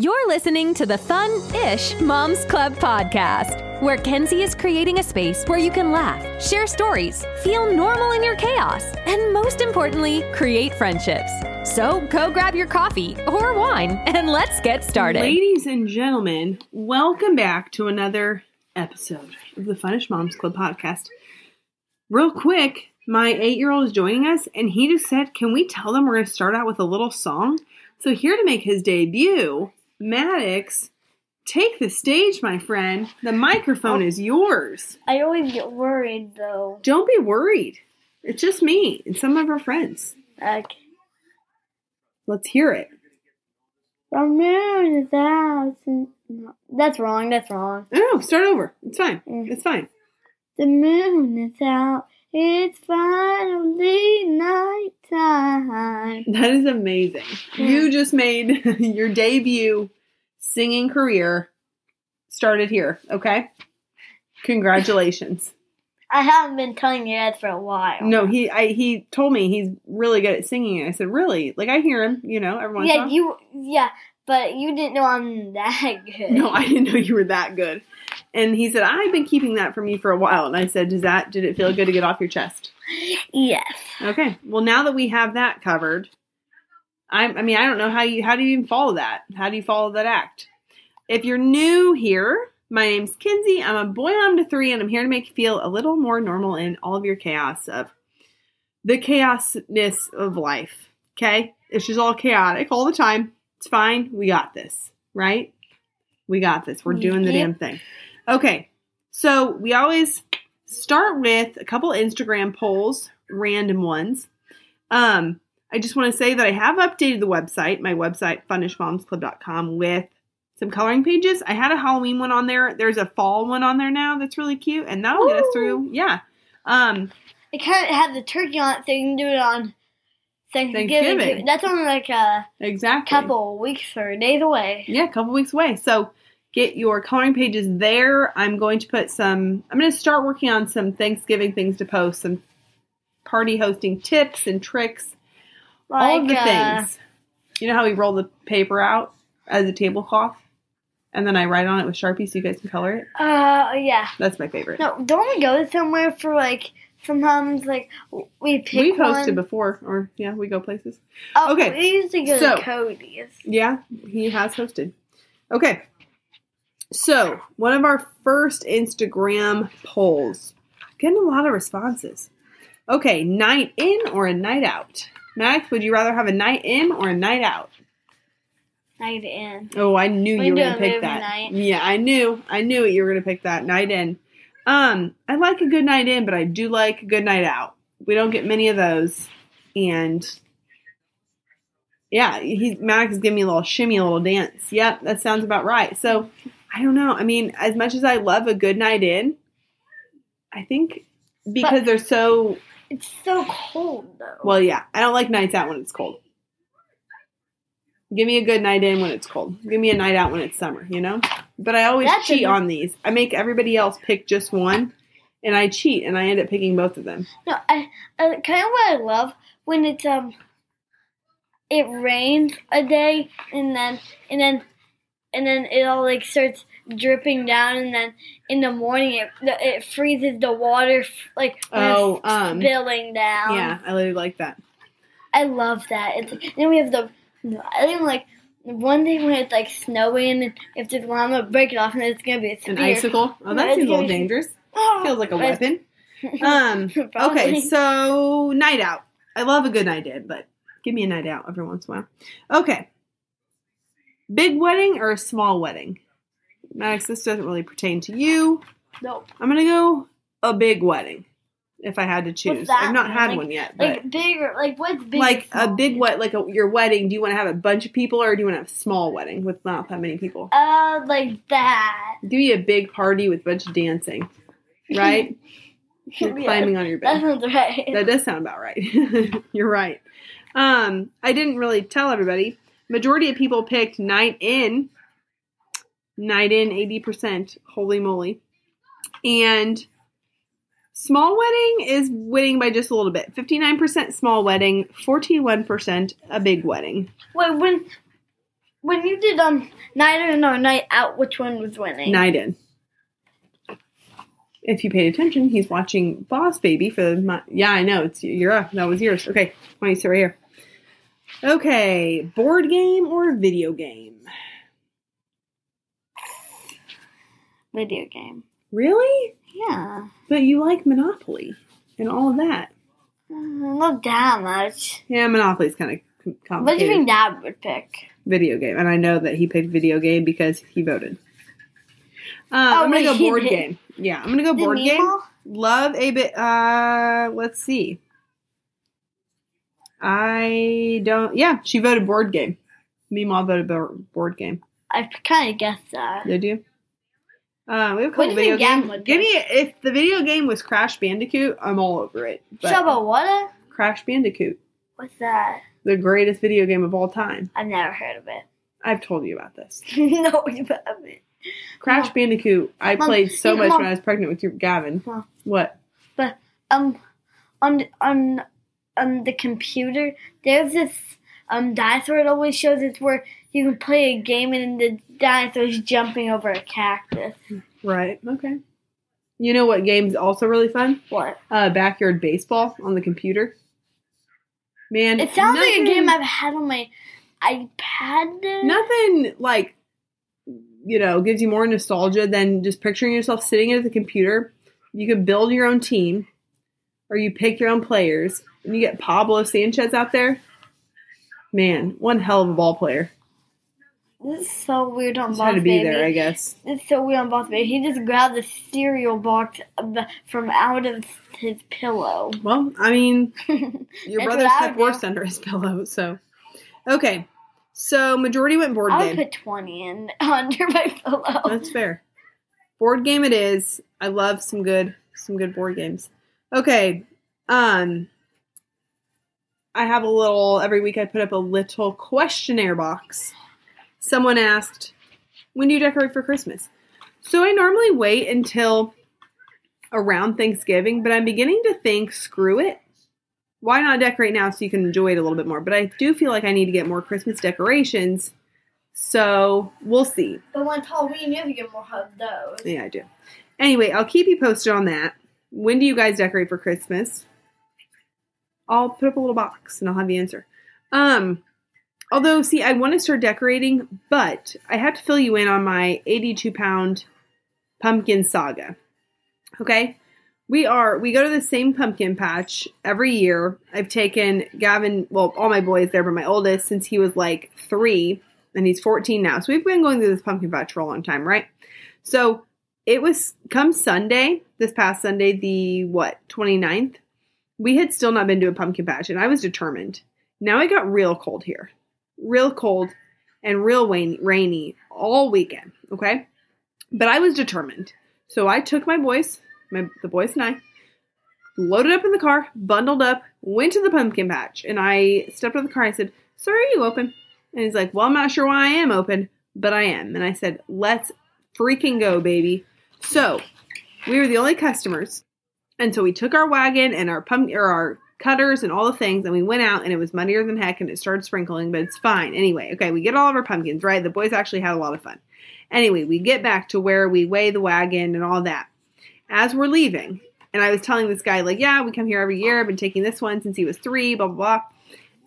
You're listening to the Fun Ish Moms Club podcast, where Kenzie is creating a space where you can laugh, share stories, feel normal in your chaos, and most importantly, create friendships. So go grab your coffee or wine and let's get started. Ladies and gentlemen, welcome back to another episode of the Fun-ish Moms Club podcast. Real quick, my eight year old is joining us, and he just said, Can we tell them we're going to start out with a little song? So, here to make his debut, Maddox, take the stage, my friend. The microphone is yours. I always get worried though. Don't be worried. It's just me and some of our friends. Like Let's hear it. the moon is out. That's wrong. That's wrong. No, start over. It's fine. Mm. It's fine. The moon is out. It's finally night time. That is amazing. You just made your debut singing career started here, okay? Congratulations. I haven't been telling you that for a while. No, he I he told me he's really good at singing. I said, "Really?" Like I hear him, you know, every once in a Yeah, you. Yeah, but you didn't know I'm that good. No, I didn't know you were that good. And he said, "I've been keeping that from you for a while." And I said, "Does that did it feel good to get off your chest?" Yes. Okay. Well, now that we have that covered, I, I mean, I don't know how you how do you even follow that? How do you follow that act? If you're new here, my name's Kinsey. I'm a boy mom to three, and I'm here to make you feel a little more normal in all of your chaos of the chaosness of life. Okay, it's just all chaotic all the time. It's fine. We got this, right? We got this. We're doing the damn thing. Okay, so we always start with a couple Instagram polls, random ones. Um, I just want to say that I have updated the website, my website, funishmomsclub.com, with some coloring pages. I had a Halloween one on there. There's a fall one on there now that's really cute, and that'll get us through. Yeah. Um, It kind of had the turkey on it, so you can do it on Thanksgiving. Thanksgiving. That's only like a exactly. couple weeks or days away. Yeah, a couple weeks away. So get your coloring pages there. I'm going to put some, I'm going to start working on some Thanksgiving things to post, some party hosting tips and tricks, all of the uh, things. You know how we roll the paper out as a tablecloth? And then I write on it with Sharpie so you guys can color it. Uh, yeah. That's my favorite. No, don't we go somewhere for like sometimes like we pick We've hosted one. before, or yeah, we go places. Oh, Okay, We used to go so- to Cody's. Yeah, he has hosted. Okay. So, one of our first Instagram polls. Getting a lot of responses. Okay, night in or a night out? Max, would you rather have a night in or a night out? Night in. Oh, I knew We you were gonna pick that. night. Yeah, I knew. I knew. You were going to pick that night in. Um, I like a good night in, but I do like a good night out. We don't get many of those, and yeah, he Max is giving me a little shimmy, a little dance. Yep, that sounds about right. So I don't know. I mean, as much as I love a good night in, I think because But- they're so It's so cold though. well, yeah, I don't like nights out when it's cold. Give me a good night in when it's cold. Give me a night out when it's summer, you know? But I always That's cheat a- on these. I make everybody else pick just one, and I cheat, and I end up picking both of them. no, I uh, kind of what I love when it's um it rains a day and then and then and then it all like starts dripping down and then in the morning it it freezes the water like Oh, um, spilling down. yeah, I really like that. I love that. It's, and then we have the, I think like one day when it's like snowing and if the gonna break it off and it's gonna be a spear. An icicle. Oh, that seems a little dangerous. Oh, Feels like a weapon. Um, okay, so night out. I love a good night in, but give me a night out every once in a while. Okay. Big wedding or a small wedding? Max, this doesn't really pertain to you. no, I'm gonna go a big wedding if I had to choose. I've not mean? had Like- one yet, but like bigger. Like what's big? like a big what like a, your wedding. Do you want to have a bunch of people or do you want to have a small wedding with not that many people? Uh, like that. Give me a big party with a bunch of dancing, right? You're Yeah, climbing on your bed. That sounds right. That does sound about right. You're right. Um, I didn't really tell everybody. Majority of people picked night in. Night in, eighty percent. Holy moly! And small wedding is winning by just a little bit. Fifty nine percent small wedding, forty one percent a big wedding. Wait, when when you did um night in or night out, which one was winning? Night in. If you paid attention, he's watching Boss Baby for the. Yeah, I know. It's you're up. That was yours. Okay, why you sit right here? Okay, board game or video game? Video game. Really? Yeah. But you like Monopoly and all of that. Mm, Not that much. Yeah, Monopoly's kind of complicated. What do you think Dad would pick? Video game, and I know that he picked video game because he voted. Uh, I'm gonna go board did. game. Yeah, I'm gonna go Did board game. Love a bit. Uh, let's see. I don't. Yeah, she voted board game. Meemaw voted board game. I kind of guessed that. Did you? Uh, we have a couple video games. Give me if the video game was Crash Bandicoot, I'm all over it. But Shaba what? Crash Bandicoot, What's that? the greatest video game of all time. I've never heard of it. I've told you about this. no, you haven't. Crash Mom. Bandicoot. I Mom, played so much Mom. when I was pregnant with your Gavin. What? Um, on on on the computer, there's this um dinosaur. It always shows It's where you can play a game and the dinosaur's jumping over a cactus. Right. Okay. You know what game's also really fun? What? Uh, backyard baseball on the computer. Man, It sounds like a game I've had on my iPad. Nothing like you know gives you more nostalgia than just picturing yourself sitting at the computer. You can build your own team, or you pick your own players, and you get Pablo Sanchez out there. Man, one hell of a ball player. This is so weird on Just Boss had to be Baby. there, I guess. It's so weird on Boss Baby. He just grabbed the cereal box from out of his pillow. Well, I mean, your That's brother what slept worse under his pillow, so okay. So majority went board I game. put 20 in under my pillow. That's fair. Board game it is. I love some good some good board games. Okay. Um I have a little every week I put up a little questionnaire box. Someone asked, "When do you decorate for Christmas?" So I normally wait until around Thanksgiving, but I'm beginning to think, screw it. Why not decorate now so you can enjoy it a little bit more? But I do feel like I need to get more Christmas decorations. So we'll see. But when Halloween, you have to get more of those. Yeah, I do. Anyway, I'll keep you posted on that. When do you guys decorate for Christmas? I'll put up a little box and I'll have the answer. Um, although, see, I want to start decorating, but I have to fill you in on my 82 pound pumpkin saga. Okay? We are, we go to the same pumpkin patch every year. I've taken Gavin, well, all my boys there, but my oldest since he was like three, and he's 14 now. So we've been going through this pumpkin patch for a long time, right? So it was come Sunday, this past Sunday, the what, 29th, we had still not been to a pumpkin patch, and I was determined. Now it got real cold here. Real cold and real rainy, rainy all weekend, okay? But I was determined. So I took my boys, my the boys and I, loaded up in the car, bundled up, went to the pumpkin patch, and I stepped out of the car and I said, Sir, are you open? And he's like, Well, I'm not sure why I am open, but I am. And I said, Let's freaking go, baby. So we were the only customers. And so we took our wagon and our pump or our cutters and all the things, and we went out and it was muddier than heck and it started sprinkling, but it's fine. Anyway, okay, we get all of our pumpkins, right? The boys actually had a lot of fun. Anyway, we get back to where we weigh the wagon and all that. As we're leaving, and I was telling this guy, like, yeah, we come here every year. I've been taking this one since he was three, blah, blah, blah.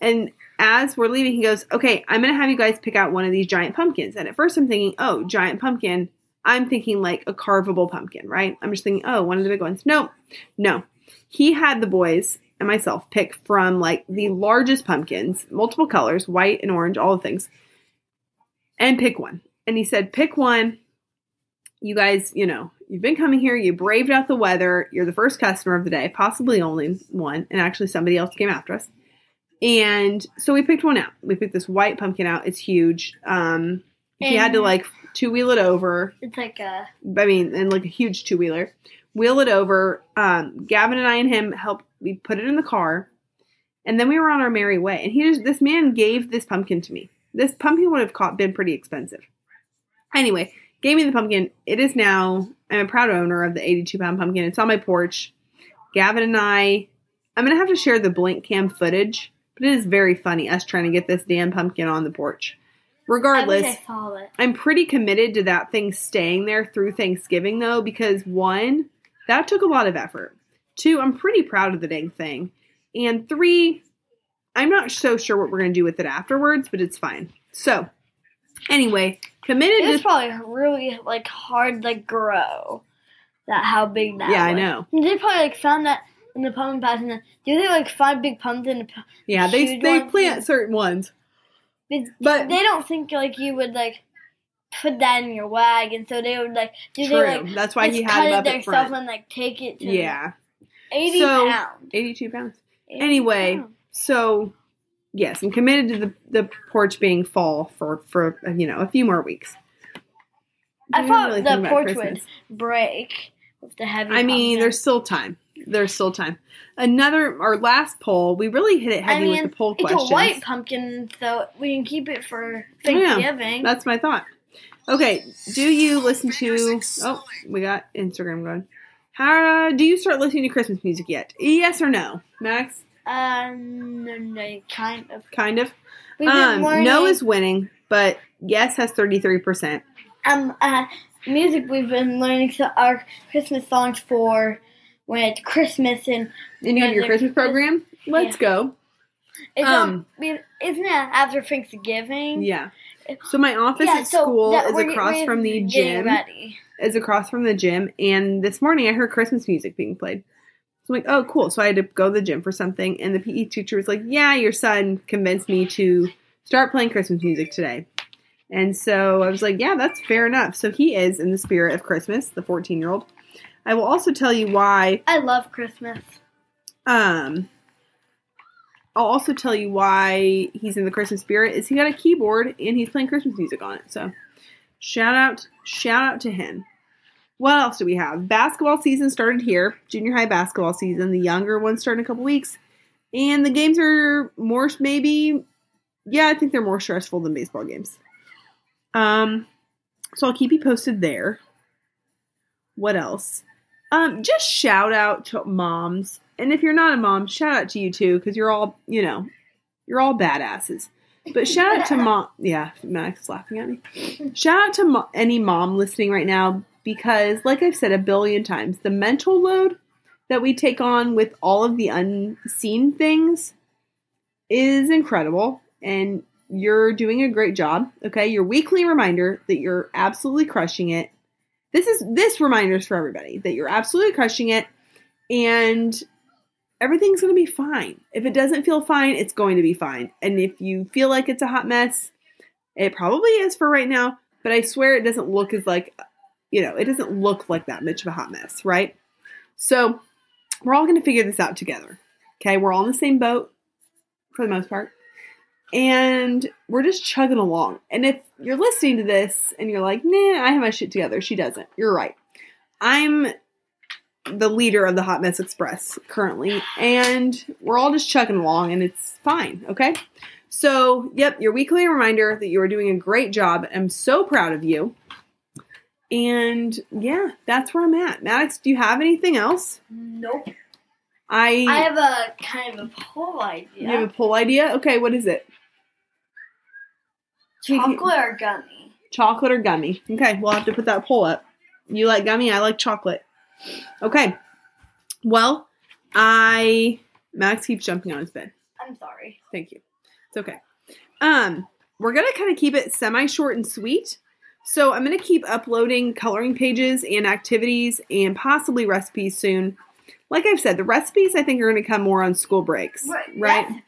And as we're leaving, he goes, okay, I'm going to have you guys pick out one of these giant pumpkins. And at first I'm thinking, oh, giant pumpkin. I'm thinking like a carvable pumpkin, right? I'm just thinking, oh, one of the big ones. No, no. He had the boys and myself pick from like the largest pumpkins, multiple colors, white and orange, all the things, and pick one. And he said, pick one. You guys, you know, you've been coming here, you braved out the weather, you're the first customer of the day, possibly only one, and actually somebody else came after us. And so we picked one out. We picked this white pumpkin out. It's huge. Um, he had to like two wheel it over. It's like a. I mean, and like a huge two wheeler. Wheel it over. Um, Gavin and I and him helped. We put it in the car, and then we were on our merry way. And he just this man gave this pumpkin to me. This pumpkin would have caught, been pretty expensive. Anyway, gave me the pumpkin. It is now. I'm a proud owner of the 82 pound pumpkin. It's on my porch. Gavin and I. I'm gonna have to share the blink cam footage, but it is very funny us trying to get this damn pumpkin on the porch. Regardless, I I. I'm pretty committed to that thing staying there through Thanksgiving though, because one, that took a lot of effort. Two, I'm pretty proud of the dang thing. And three, I'm not so sure what we're gonna do with it afterwards, but it's fine. So anyway, committed It was to probably really like hard to grow. That how big that. Yeah, I know. And They probably like found that in the pumpkin patch, and then do they like find big pumpkins in the Yeah, they they plant certain ones. But, But- they don't think like you would like put that in your wagon, so they would like do True. they like That's why he had it up themselves front. and like take it to Yeah. eighty So- pounds. 82 pounds. 80 Anyway, pounds. so yes, I'm committed to the, the porch being fall for for you know a few more weeks. I didn't thought really the porch Christmas. would break with the heavy. I mean, there's still time. There's still time. Another our last poll, we really hit it I heavy mean, with the poll it's questions. a white pumpkin, so we can keep it for Yeah, Thanksgiving. That's my thought. Okay, do you listen to? Oh, we got Instagram going. How do you start listening to Christmas music yet? Yes or no, Max? um, no, no, kind of. Kind of. Um, no is winning, but yes has thirty three percent. um uh, music. We've been learning so our Christmas songs for when it's Christmas and And you have your Christmas program. Let's yeah. go. it's Um, we- isn't it after Thanksgiving? Yeah. So my office Yeah, at so school that is across we're from the gym. Ready. Is across from the gym, and this morning I heard Christmas music being played. So I'm like, oh, cool. So I had to go to the gym for something, and the PE teacher was like, yeah, your son convinced me to start playing Christmas music today. And so I was like, yeah, that's fair enough. So he is in the spirit of Christmas, the 14 year old. I will also tell you why I love Christmas. Um, I'll also tell you why he's in the Christmas spirit. Is he got a keyboard and he's playing Christmas music on it. So, shout out, shout out to him. What else do we have? Basketball season started here. Junior high basketball season. The younger ones start in a couple weeks, and the games are more maybe. Yeah, I think they're more stressful than baseball games. Um, so I'll keep you posted there. What else? Um, just shout out to moms. And if you're not a mom, shout out to you too, because you're all, you know, you're all badasses. But shout out to mom. Yeah, Max is laughing at me. Shout out to mo- any mom listening right now, because, like I've said a billion times, the mental load that we take on with all of the unseen things is incredible. And you're doing a great job. Okay. Your weekly reminder that you're absolutely crushing it. This is this reminder for everybody that you're absolutely crushing it and everything's going to be fine. If it doesn't feel fine, it's going to be fine. And if you feel like it's a hot mess, it probably is for right now, but I swear it doesn't look as like you know, it doesn't look like that much of a hot mess, right? So, we're all going to figure this out together. Okay? We're all in the same boat for the most part. And we're just chugging along. And if you're listening to this and you're like, nah, I have my shit together, she doesn't. You're right. I'm the leader of the Hot Mess Express currently, and we're all just chugging along, and it's fine, okay? So, yep, your weekly reminder that you are doing a great job. I'm so proud of you. And yeah, that's where I'm at. Maddox, do you have anything else? Nope. I, I have a kind of a poll idea. you have a poll idea. Okay, what is it? Chocolate or gummy? Chocolate or gummy? Okay, we'll have to put that poll up. You like gummy? I like chocolate. Okay. Well, I Max keeps jumping on his bed. I'm sorry. Thank you. It's okay. Um, we're gonna kind of keep it semi short and sweet. So I'm gonna keep uploading coloring pages and activities and possibly recipes soon. Like I've said, the recipes I think are gonna come more on school breaks. What Right? recipes?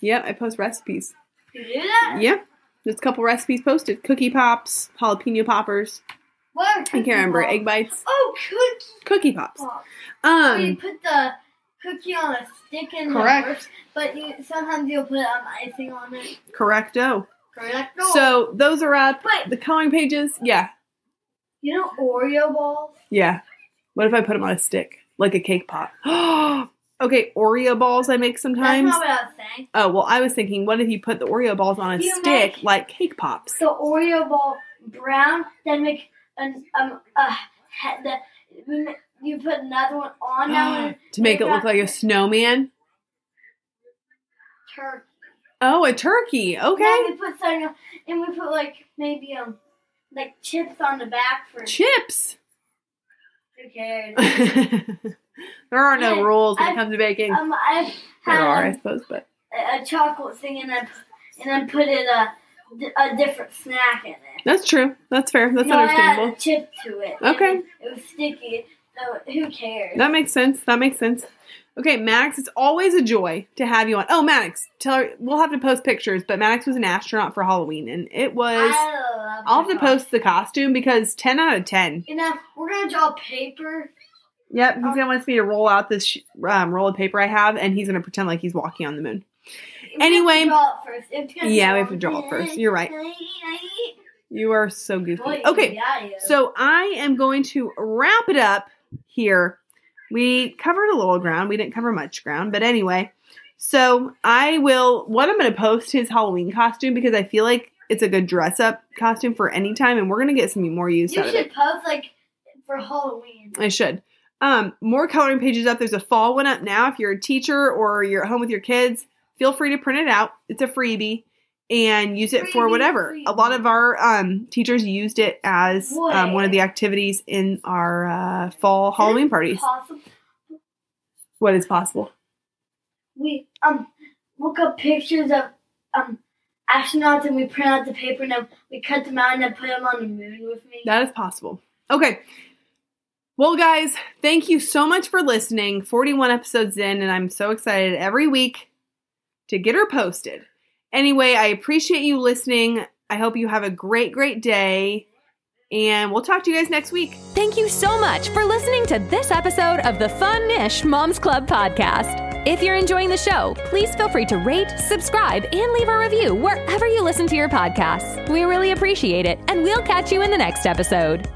Yep, I post recipes. You do that? Yep. There's a couple recipes posted. Cookie pops, jalapeno poppers. What I can't remember. pops? Egg bites. Oh, cookie Cookie pops. pops. So you Um put the cookie on a stick and Correct. the works, but you sometimes you'll put um, icing on it. correcto. Correct. So those are up. Wait. The coloring pages, yeah. you know Oreo balls? Yeah. What if I put them on a stick? Like a cake pop. okay, Oreo balls I make sometimes. That's not what I was saying. Oh, well, I was thinking, what if you put the Oreo balls on a You stick make- like cake pops? The Oreo ball brown, then make an um uh he- the you put another one on now and to make it look like a snowman? turkey. Oh, a turkey. And then Okay. we put something, on- and we put like maybe um like chips on the back for Chips. who cares. there are no rules when it I've- comes to baking. um, I've there are, I suppose, but a, a chocolate thing, and then pu- and then put it a a different snack in it. that's true. That's fair. That's no, I understandable. added a chip to it. Okay. and It was sticky. So who cares? That makes sense. That makes sense. Okay, Maddox, it's always a joy to have you on. Oh, Maddox, tell her we'll have to post pictures, but Maddox was an astronaut for Halloween, and it was. I love I'll have to that. post the costume because ten out of ten. You know, we're gonna draw paper. Yep, he's gonna want me to roll out this sh- um, roll of paper I have, and he's gonna pretend like he's walking on the moon. We Anyway. draw it first. It's gonna Yeah, we have to draw it first. You're right. You are so goofy. Okay. So I am going to wrap it up here. We covered a little ground. We didn't cover much ground, but anyway. So I will. What I'm going to post his Halloween costume because I feel like it's a good dress up costume for any time, and we're going to get some more use you out of it. You should post like for Halloween. I should. Um, more coloring pages up. There's a fall one up now. If you're a teacher or you're at home with your kids, feel free to print it out. It's a freebie and use it for Freebie, whatever. A lot of our um, teachers used it as um, one of the activities in our uh, fall Halloween parties. Possible. What is possible? We um look up pictures of um astronauts and we print out the paper and then we cut them out and then put them on the moon with me. That is possible. Okay. Well, guys, thank you so much for listening. 41 episodes in, and I'm so excited every week to get her posted. Anyway, I appreciate you listening. I hope you have a great, great day. And we'll talk to you guys next week. Thank you so much for listening to this episode of the Fun-ish Moms Club podcast. If you're enjoying the show, please feel free to rate, subscribe, and leave a review wherever you listen to your podcasts. We really appreciate it, and we'll catch you in the next episode.